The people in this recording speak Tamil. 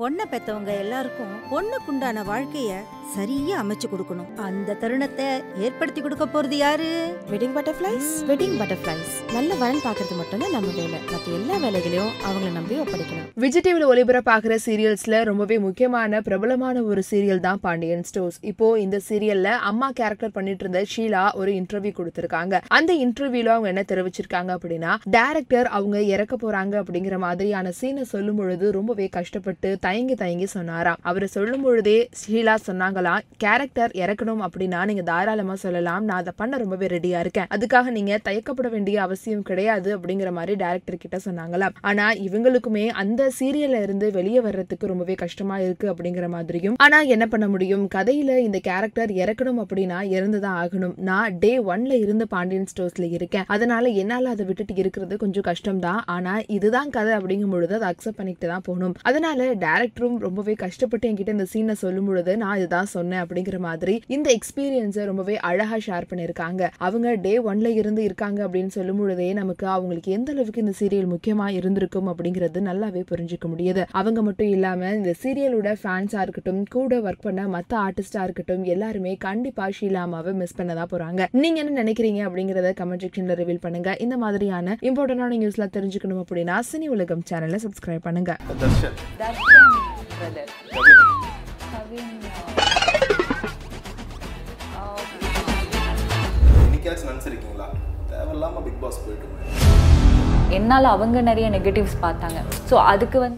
பொண்ணை பெத்தவங்க எல்லாருக்கும் பொண்ணுக்குண்டான வாழ்க்கைய சரியா அமைச்சு கொடுக்கணும். அந்த தருணத்தை ஏற்படுத்தி கொடுக்க போறது யாரு? வெட்டிங் பட்டர்ஃப்ளைஸ் வெட்டிங் பட்டர்ஃப்ளைஸ் நல்ல வரன் பார்க்கறது மட்டும்தான் நம்ம வேலை. மற்ற எல்லா வேலைகளையும் அவங்கள நம்பி ஒப்படைக்கலாம் விஜய் டிவில ஒளிபரப்பாகிற சீரியல்ஸ்ல ரொம்பவே முக்கியமான பிரபலமான ஒரு சீரியல் தான் பாண்டியன் ஸ்டோர்ஸ். இப்போ இந்த சீரியல்ல அம்மா கேரக்டர் பண்ணிட்டு இருந்த ஷீலா ஒரு இன்டர்வியூ கொடுத்திருக்காங்க. அந்த இன்டர்வியூல அவங்க என்ன தெரிவிச்சிருக்காங்க அப்படின்னா டைரக்டர் அவங்க இறக்க போறாங்க அப்படிங்கிற மாதிரியான சீனை சொல்லும் பொழுது ரொம்பவே கஷ்டப்பட்டு தயங்கி தயங்கி சொன்னாராம். அவர் சொல்லும் பொழுதே ஷீலா சொன்னாங்களாம் கேரக்டர் இறக்கணும் அப்படின்னா நீங்க தாராளமா சொல்லலாம். நான் அதை பண்ண ரொம்பவே ரெடியா இருக்கேன். அதுக்காக நீங்க தயக்கப்பட வேண்டிய அவசியம் கிடையாது அப்படிங்கிற மாதிரி டேரக்டர் கிட்ட சொன்னாங்களாம். ஆனா இவங்களுக்குமே அந்த சீரியல்ல இருந்து வெளியே வர்றதுக்கு ரொம்பவே கஷ்டமா இருக்கு அப்படிங்கிற மாதிரியும். ஆனா என்ன பண்ண முடியும்? கதையில இந்த கேரக்டர் இறக்கணும் அப்படின்னா இறந்துதான் ஆகணும். நான் டே ஒன்ல இருந்து பாண்டியன் ஸ்டோர்ஸ்ல இருக்கேன். அதனால என்னால அதை விட்டுட்டு இருக்கிறது கொஞ்சம் கஷ்டம் தான் ஆனா இதுதான் கதை அப்படிங்கும் பொழுது அதை அக்செப்ட் பண்ணிட்டு தான் போகணும். அதனால டேரக்டரும் ரொம்பவே கஷ்டப்பட்டு என்கிட்ட இந்த சீனை சொல்லும் பொழுது நான் இதுதான் சொன்னேன் அப்படிங்கிற மாதிரி இந்த எக்ஸ்பீரியன்ஸை ரொம்பவே அழகா ஷேர் பண்ணிருக்காங்க அவங்க டே ஒன்ல இருந்து இருக்காங்க அப்படின்னு சொல்லும் பொழுதே நமக்கு அவங்களுக்கு எந்த அளவுக்கு இந்த சீரியல் முக்கியமா இருந்திருக்கும் அப்படிங்கிறது நல்லாவே புரிஞ்சுக்க முடியுது. அவங்க மட்டும் இல்லாம இந்த சீரியலோட ஃபேன்ஸா இருக்கட்டும் கூட ஒர்க் பண்ண மத்த ஆர்டிஸ்டா இருக்கட்டும் எல்லாருமே கண்டிப்பா ஷீலாமாவை மிஸ் பண்ணதா போறாங்க. நீங்க என்ன நினைக்கிறீங்க அப்படிங்கறத கமெண்ட் செக்ஷன்ல ரிவீல் பண்ணுங்க. இந்த மாதிரியான இம்பார்ட்டன்டான நியூஸ்லாம் தெரிஞ்சுக்கணும் அப்படின்னா சினி உலகம் சேனலை சப்ஸ்கிரைப் பண்ணுங்க. கவின். இன்னைக்காச்சும் நினச்சிருக்கீங்களா? தேவையில்லாமல் பிக் பாஸ் போயிட்டு என்னால் அவங்க நிறைய நெகட்டிவ்ஸ் பார்த்தாங்க. ஸோ அதுக்கு வந்து